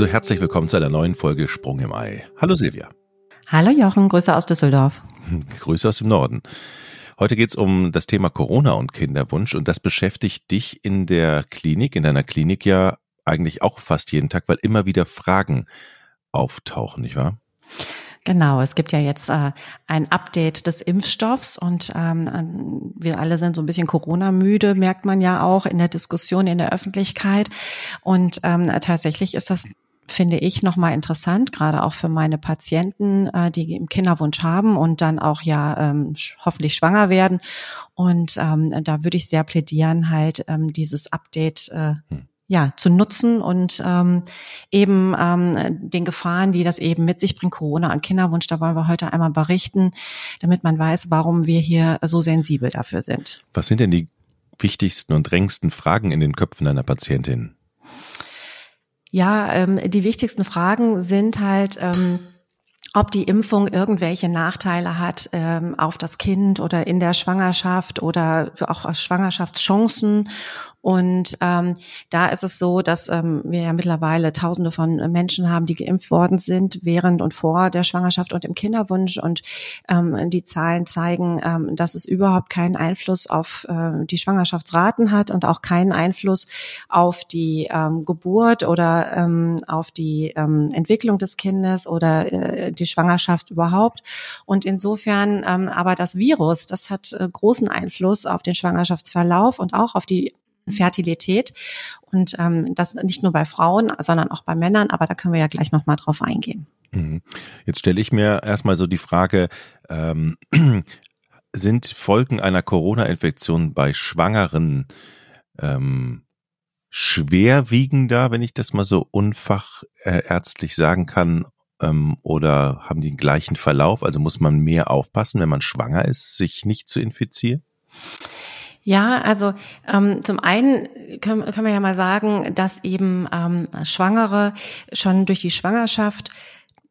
So, herzlich willkommen zu einer neuen Folge Sprung im Ei. Hallo Silvia. Hallo Jochen, Grüße aus Düsseldorf. Grüße aus dem Norden. Heute geht es um das Thema Corona und Kinderwunsch und das beschäftigt dich in der Klinik, in deiner Klinik ja eigentlich auch fast jeden Tag, weil immer wieder Fragen auftauchen, nicht wahr? Genau, es gibt ja jetzt äh, ein Update des Impfstoffs und ähm, wir alle sind so ein bisschen Corona-müde, merkt man ja auch in der Diskussion in der Öffentlichkeit. Und ähm, tatsächlich ist das finde ich nochmal interessant, gerade auch für meine Patienten, äh, die im Kinderwunsch haben und dann auch ja ähm, hoffentlich schwanger werden. Und ähm, da würde ich sehr plädieren, halt ähm, dieses Update äh, hm. Ja zu nutzen und ähm, eben ähm, den Gefahren, die das eben mit sich bringt, Corona und Kinderwunsch, da wollen wir heute einmal berichten, damit man weiß, warum wir hier so sensibel dafür sind. Was sind denn die wichtigsten und drängsten Fragen in den Köpfen einer Patientin? Ja, ähm, die wichtigsten Fragen sind halt, ähm, ob die Impfung irgendwelche Nachteile hat ähm, auf das Kind oder in der Schwangerschaft oder auch Schwangerschaftschancen und ähm, da ist es so, dass ähm, wir ja mittlerweile Tausende von Menschen haben, die geimpft worden sind während und vor der Schwangerschaft und im Kinderwunsch. Und ähm, die Zahlen zeigen, ähm, dass es überhaupt keinen Einfluss auf äh, die Schwangerschaftsraten hat und auch keinen Einfluss auf die ähm, Geburt oder ähm, auf die ähm, Entwicklung des Kindes oder äh, die Schwangerschaft überhaupt. Und insofern ähm, aber das Virus, das hat äh, großen Einfluss auf den Schwangerschaftsverlauf und auch auf die Fertilität. Und ähm, das nicht nur bei Frauen, sondern auch bei Männern, aber da können wir ja gleich nochmal drauf eingehen. Mhm. Jetzt stelle ich mir erstmal so die Frage, ähm, sind Folgen einer Corona-Infektion bei Schwangeren ähm, schwerwiegender, wenn ich das mal so unfachärztlich sagen kann, ähm, oder haben die den gleichen Verlauf? Also muss man mehr aufpassen, wenn man schwanger ist, sich nicht zu infizieren? Ja, also ähm, zum einen können, können wir ja mal sagen, dass eben ähm, Schwangere schon durch die Schwangerschaft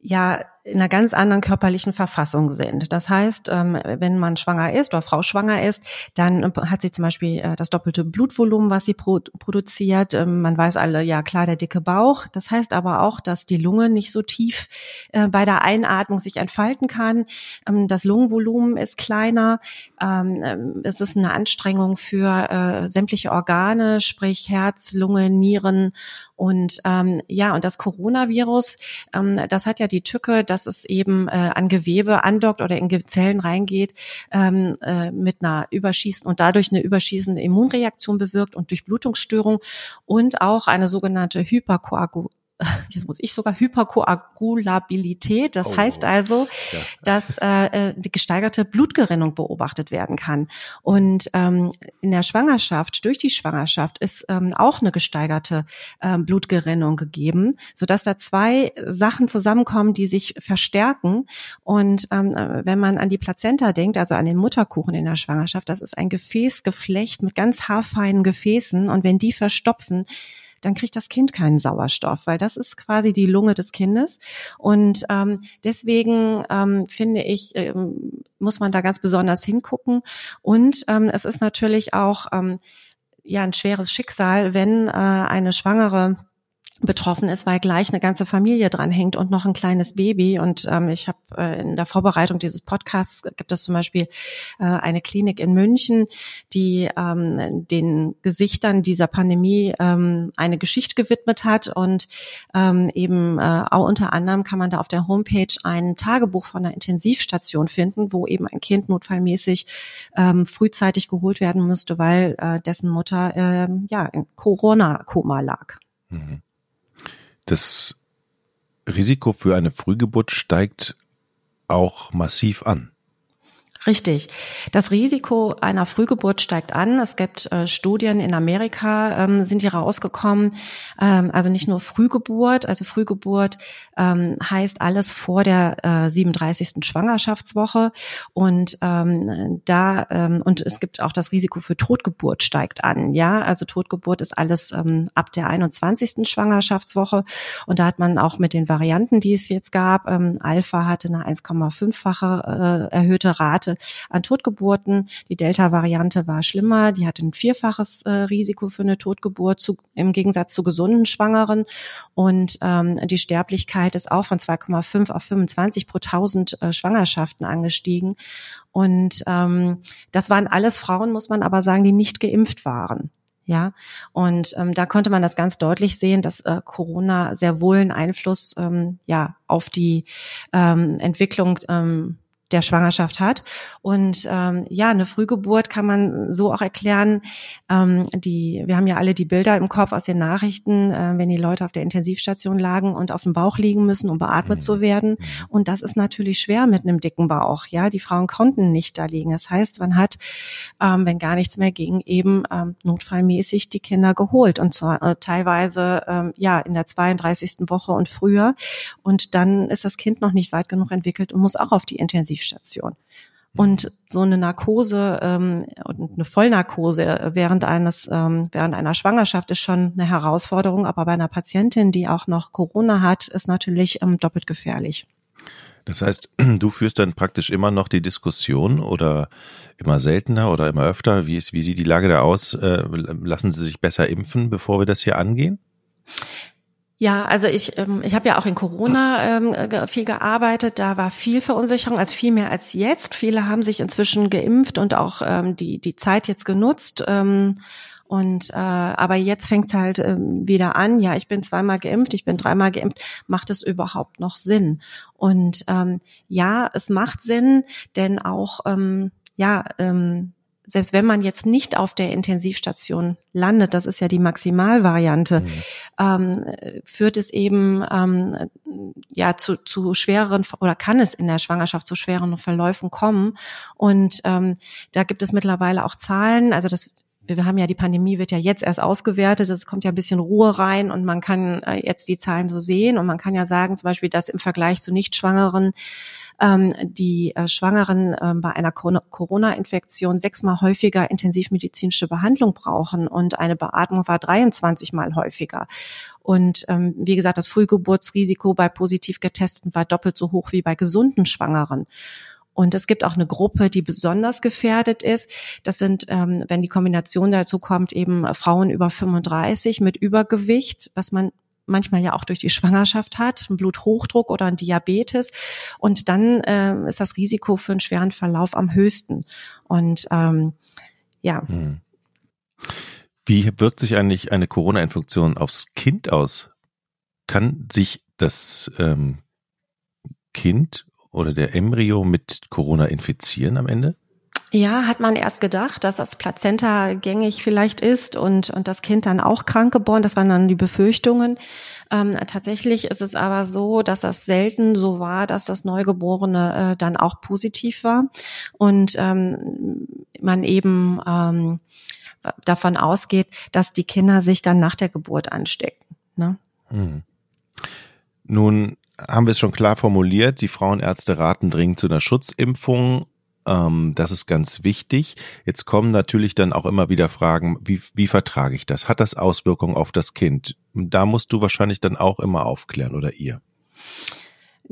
ja in einer ganz anderen körperlichen Verfassung sind. Das heißt, ähm, wenn man schwanger ist oder Frau schwanger ist, dann hat sie zum Beispiel äh, das doppelte Blutvolumen, was sie produziert. Ähm, man weiß alle, ja klar, der dicke Bauch. Das heißt aber auch, dass die Lunge nicht so tief äh, bei der Einatmung sich entfalten kann. Ähm, das Lungenvolumen ist kleiner. Es ist eine Anstrengung für äh, sämtliche Organe, sprich Herz, Lunge, Nieren und ja, und das Coronavirus, das hat ja die Tücke, dass es eben äh, an Gewebe andockt oder in Zellen reingeht ähm, äh, mit einer überschießenden und dadurch eine überschießende Immunreaktion bewirkt und Durchblutungsstörung und auch eine sogenannte Hyperkoagulation jetzt muss ich sogar Hyperkoagulabilität. Das oh. heißt also, ja. dass äh, die gesteigerte Blutgerinnung beobachtet werden kann. Und ähm, in der Schwangerschaft, durch die Schwangerschaft, ist ähm, auch eine gesteigerte ähm, Blutgerinnung gegeben, sodass da zwei Sachen zusammenkommen, die sich verstärken. Und ähm, wenn man an die Plazenta denkt, also an den Mutterkuchen in der Schwangerschaft, das ist ein Gefäßgeflecht mit ganz haarfeinen Gefäßen. Und wenn die verstopfen, dann kriegt das Kind keinen Sauerstoff, weil das ist quasi die Lunge des Kindes. Und ähm, deswegen ähm, finde ich, ähm, muss man da ganz besonders hingucken. Und ähm, es ist natürlich auch ähm, ja ein schweres Schicksal, wenn äh, eine Schwangere betroffen ist, weil gleich eine ganze Familie dranhängt und noch ein kleines Baby. Und ähm, ich habe äh, in der Vorbereitung dieses Podcasts gibt es zum Beispiel äh, eine Klinik in München, die ähm, den Gesichtern dieser Pandemie ähm, eine Geschichte gewidmet hat. Und ähm, eben äh, auch unter anderem kann man da auf der Homepage ein Tagebuch von einer Intensivstation finden, wo eben ein Kind notfallmäßig ähm, frühzeitig geholt werden müsste, weil äh, dessen Mutter äh, ja in Corona-Koma lag. Mhm. Das Risiko für eine Frühgeburt steigt auch massiv an. Richtig. Das Risiko einer Frühgeburt steigt an. Es gibt äh, Studien in Amerika, ähm, sind die rausgekommen. Ähm, also nicht nur Frühgeburt, also Frühgeburt ähm, heißt alles vor der äh, 37. Schwangerschaftswoche. Und ähm, da ähm, und es gibt auch das Risiko für Totgeburt steigt an. Ja, also Totgeburt ist alles ähm, ab der 21. Schwangerschaftswoche. Und da hat man auch mit den Varianten, die es jetzt gab, Alpha hatte eine 1,5-fache äh, erhöhte Rate. An Totgeburten. Die Delta-Variante war schlimmer, die hatte ein vierfaches äh, Risiko für eine Totgeburt zu, im Gegensatz zu gesunden Schwangeren. Und ähm, die Sterblichkeit ist auch von 2,5 auf 25 pro 1000 äh, Schwangerschaften angestiegen. Und ähm, das waren alles Frauen, muss man aber sagen, die nicht geimpft waren. Ja, und ähm, da konnte man das ganz deutlich sehen, dass äh, Corona sehr wohl einen Einfluss ähm, ja auf die ähm, Entwicklung ähm, der Schwangerschaft hat. Und ähm, ja, eine Frühgeburt kann man so auch erklären. Ähm, die, wir haben ja alle die Bilder im Kopf aus den Nachrichten, äh, wenn die Leute auf der Intensivstation lagen und auf dem Bauch liegen müssen, um beatmet mhm. zu werden. Mhm. Und das ist natürlich schwer mit einem dicken Bauch. Ja, die Frauen konnten nicht da liegen. Das heißt, man hat, ähm, wenn gar nichts mehr ging, eben ähm, notfallmäßig die Kinder geholt und zwar äh, teilweise ähm, ja in der 32. Woche und früher. Und dann ist das Kind noch nicht weit genug entwickelt und muss auch auf die Intensivstation Intensivstation. Und so eine Narkose ähm, und eine Vollnarkose während eines ähm, während einer Schwangerschaft ist schon eine Herausforderung, aber bei einer Patientin, die auch noch Corona hat, ist natürlich ähm, doppelt gefährlich. Das heißt, du führst dann praktisch immer noch die Diskussion oder immer seltener oder immer öfter, wie, ist, wie sieht die Lage da aus? Äh, lassen Sie sich besser impfen, bevor wir das hier angehen? Ja, also ich, ähm, ich habe ja auch in Corona ähm, viel gearbeitet. Da war viel Verunsicherung, also viel mehr als jetzt. Viele haben sich inzwischen geimpft und auch ähm, die die Zeit jetzt genutzt. Ähm, und äh, aber jetzt fängt halt ähm, wieder an. Ja, ich bin zweimal geimpft, ich bin dreimal geimpft. Macht es überhaupt noch Sinn? Und ähm, ja, es macht Sinn, denn auch ähm, ja ähm, selbst wenn man jetzt nicht auf der Intensivstation landet, das ist ja die Maximalvariante, mhm. ähm, führt es eben ähm, ja zu, zu schwereren oder kann es in der Schwangerschaft zu schwereren Verläufen kommen. Und ähm, da gibt es mittlerweile auch Zahlen, also das wir haben ja die Pandemie wird ja jetzt erst ausgewertet, es kommt ja ein bisschen Ruhe rein und man kann äh, jetzt die Zahlen so sehen und man kann ja sagen zum Beispiel, dass im Vergleich zu Nichtschwangeren ähm, die äh, Schwangeren äh, bei einer Corona-Infektion sechsmal häufiger intensivmedizinische Behandlung brauchen und eine Beatmung war 23 mal häufiger. Und ähm, wie gesagt, das Frühgeburtsrisiko bei positiv getesteten war doppelt so hoch wie bei gesunden Schwangeren. Und es gibt auch eine Gruppe, die besonders gefährdet ist. Das sind, ähm, wenn die Kombination dazu kommt, eben Frauen über 35 mit Übergewicht, was man manchmal ja auch durch die Schwangerschaft hat, einen Bluthochdruck oder einen Diabetes. Und dann äh, ist das Risiko für einen schweren Verlauf am höchsten. Und ähm, ja. Hm. Wie wirkt sich eigentlich eine Corona-Infektion aufs Kind aus? Kann sich das ähm, Kind oder der Embryo mit Corona infizieren am Ende? Ja, hat man erst gedacht, dass das Plazenta gängig vielleicht ist und, und das Kind dann auch krank geboren. Das waren dann die Befürchtungen. Ähm, tatsächlich ist es aber so, dass das selten so war, dass das Neugeborene äh, dann auch positiv war und ähm, man eben ähm, davon ausgeht, dass die Kinder sich dann nach der Geburt anstecken. Ne? Hm. Nun haben wir es schon klar formuliert, die Frauenärzte raten dringend zu einer Schutzimpfung ähm, das ist ganz wichtig. Jetzt kommen natürlich dann auch immer wieder Fragen, wie, wie vertrage ich das? Hat das Auswirkungen auf das Kind? Da musst du wahrscheinlich dann auch immer aufklären oder ihr.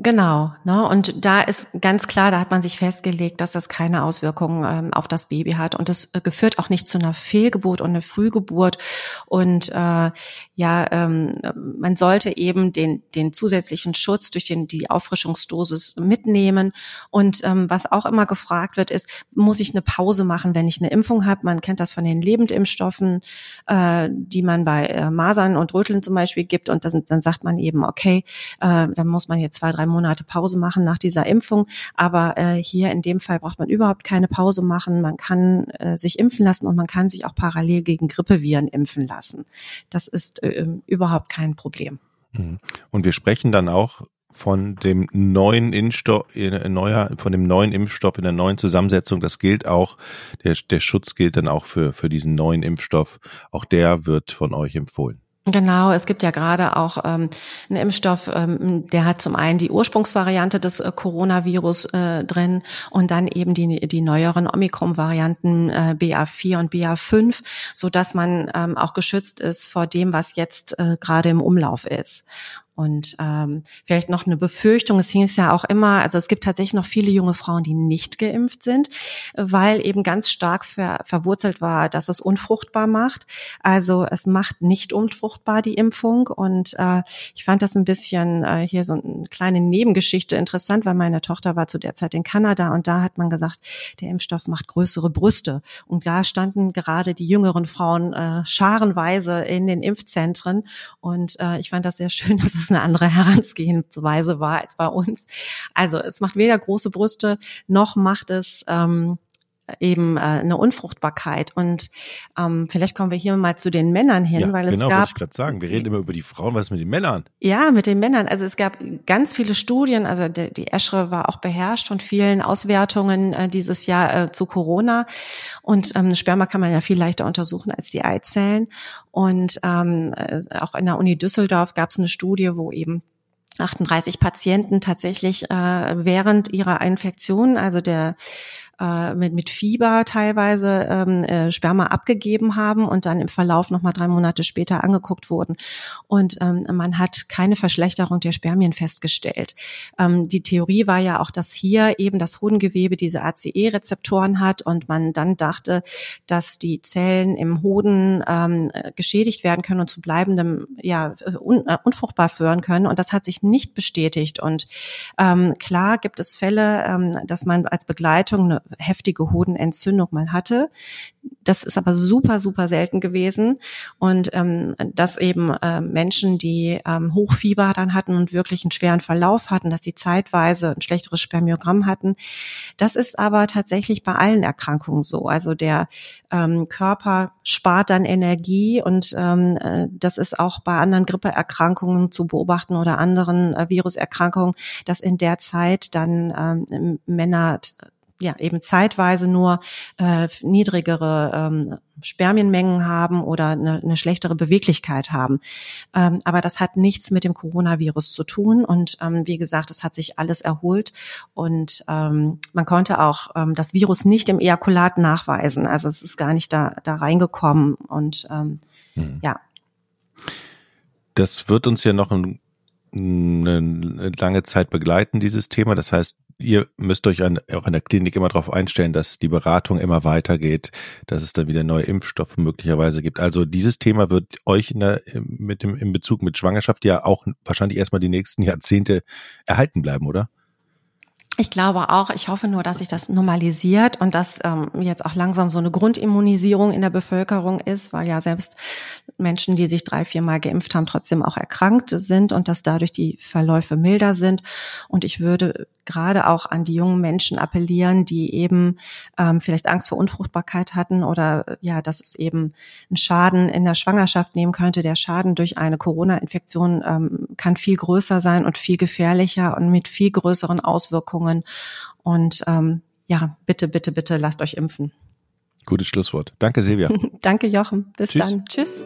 Genau, ne? Und da ist ganz klar, da hat man sich festgelegt, dass das keine Auswirkungen ähm, auf das Baby hat. Und das äh, geführt auch nicht zu einer Fehlgeburt und einer Frühgeburt. Und äh, ja, ähm, man sollte eben den, den zusätzlichen Schutz durch den, die Auffrischungsdosis mitnehmen. Und ähm, was auch immer gefragt wird, ist, muss ich eine Pause machen, wenn ich eine Impfung habe? Man kennt das von den Lebendimpfstoffen, äh, die man bei äh, Masern und Röteln zum Beispiel gibt. Und das, dann sagt man eben, okay, äh, dann muss man jetzt zwei, drei Monate Pause machen nach dieser Impfung. Aber äh, hier in dem Fall braucht man überhaupt keine Pause machen. Man kann äh, sich impfen lassen und man kann sich auch parallel gegen Grippeviren impfen lassen. Das ist äh, überhaupt kein Problem. Mhm. Und wir sprechen dann auch von dem neuen Impfstoff, äh, neuer, von dem neuen Impfstoff in der neuen Zusammensetzung. Das gilt auch, der, der Schutz gilt dann auch für, für diesen neuen Impfstoff. Auch der wird von euch empfohlen. Genau, es gibt ja gerade auch ähm, einen Impfstoff, ähm, der hat zum einen die Ursprungsvariante des äh, Coronavirus äh, drin und dann eben die, die neueren Omikron-Varianten äh, BA4 und BA5, so dass man ähm, auch geschützt ist vor dem, was jetzt äh, gerade im Umlauf ist. Und ähm, vielleicht noch eine Befürchtung, es hieß ja auch immer, also es gibt tatsächlich noch viele junge Frauen, die nicht geimpft sind, weil eben ganz stark ver, verwurzelt war, dass es unfruchtbar macht. Also es macht nicht unfruchtbar die Impfung. Und äh, ich fand das ein bisschen äh, hier so eine kleine Nebengeschichte interessant, weil meine Tochter war zu der Zeit in Kanada und da hat man gesagt, der Impfstoff macht größere Brüste. Und da standen gerade die jüngeren Frauen äh, scharenweise in den Impfzentren. Und äh, ich fand das sehr schön, dass es eine andere Herangehensweise war als bei uns. Also es macht weder große Brüste noch macht es ähm, eben äh, eine Unfruchtbarkeit. Und ähm, vielleicht kommen wir hier mal zu den Männern hin, ja, weil es genau, gab. ich gerade sagen. Wir reden immer über die Frauen, was ist mit den Männern? Ja, mit den Männern. Also es gab ganz viele Studien. Also die, die Eschre war auch beherrscht von vielen Auswertungen äh, dieses Jahr äh, zu Corona. Und ähm, Sperma kann man ja viel leichter untersuchen als die Eizellen. Und ähm, äh, auch in der Uni Düsseldorf gab es eine Studie, wo eben 38 Patienten tatsächlich äh, während ihrer Infektion, also der äh, mit, mit Fieber teilweise ähm, äh, Sperma abgegeben haben und dann im Verlauf nochmal drei Monate später angeguckt wurden. Und ähm, man hat keine Verschlechterung der Spermien festgestellt. Ähm, die Theorie war ja auch, dass hier eben das Hodengewebe diese ACE-Rezeptoren hat und man dann dachte, dass die Zellen im Hoden ähm, geschädigt werden können und zu bleibendem ja un, äh, unfruchtbar führen können. Und das hat sich nicht bestätigt. Und ähm, klar gibt es Fälle, ähm, dass man als Begleitung eine heftige Hodenentzündung mal hatte. Das ist aber super, super selten gewesen. Und ähm, dass eben äh, Menschen, die ähm, Hochfieber dann hatten und wirklich einen schweren Verlauf hatten, dass sie zeitweise ein schlechteres Spermiogramm hatten, das ist aber tatsächlich bei allen Erkrankungen so. Also der ähm, Körper spart dann Energie und ähm, äh, das ist auch bei anderen Grippeerkrankungen zu beobachten oder anderen äh, Viruserkrankungen, dass in der Zeit dann ähm, Männer ja eben zeitweise nur äh, niedrigere ähm, Spermienmengen haben oder eine, eine schlechtere Beweglichkeit haben. Ähm, aber das hat nichts mit dem Coronavirus zu tun. Und ähm, wie gesagt, es hat sich alles erholt und ähm, man konnte auch ähm, das Virus nicht im Ejakulat nachweisen. Also es ist gar nicht da, da reingekommen. Und ähm, hm. ja. Das wird uns ja noch ein, eine lange Zeit begleiten, dieses Thema. Das heißt, ihr müsst euch an, auch in der Klinik immer darauf einstellen, dass die Beratung immer weitergeht, dass es dann wieder neue Impfstoffe möglicherweise gibt. Also dieses Thema wird euch in der, mit dem, in Bezug mit Schwangerschaft ja auch wahrscheinlich erstmal die nächsten Jahrzehnte erhalten bleiben, oder? Ich glaube auch, ich hoffe nur, dass sich das normalisiert und dass ähm, jetzt auch langsam so eine Grundimmunisierung in der Bevölkerung ist, weil ja selbst Menschen, die sich drei, vier Mal geimpft haben, trotzdem auch erkrankt sind und dass dadurch die Verläufe milder sind. Und ich würde gerade auch an die jungen Menschen appellieren, die eben ähm, vielleicht Angst vor Unfruchtbarkeit hatten oder ja, dass es eben einen Schaden in der Schwangerschaft nehmen könnte. Der Schaden durch eine Corona-Infektion ähm, kann viel größer sein und viel gefährlicher und mit viel größeren Auswirkungen. Und ähm, ja, bitte, bitte, bitte lasst euch impfen. Gutes Schlusswort. Danke, Silvia. Danke, Jochen. Bis Tschüss. dann. Tschüss.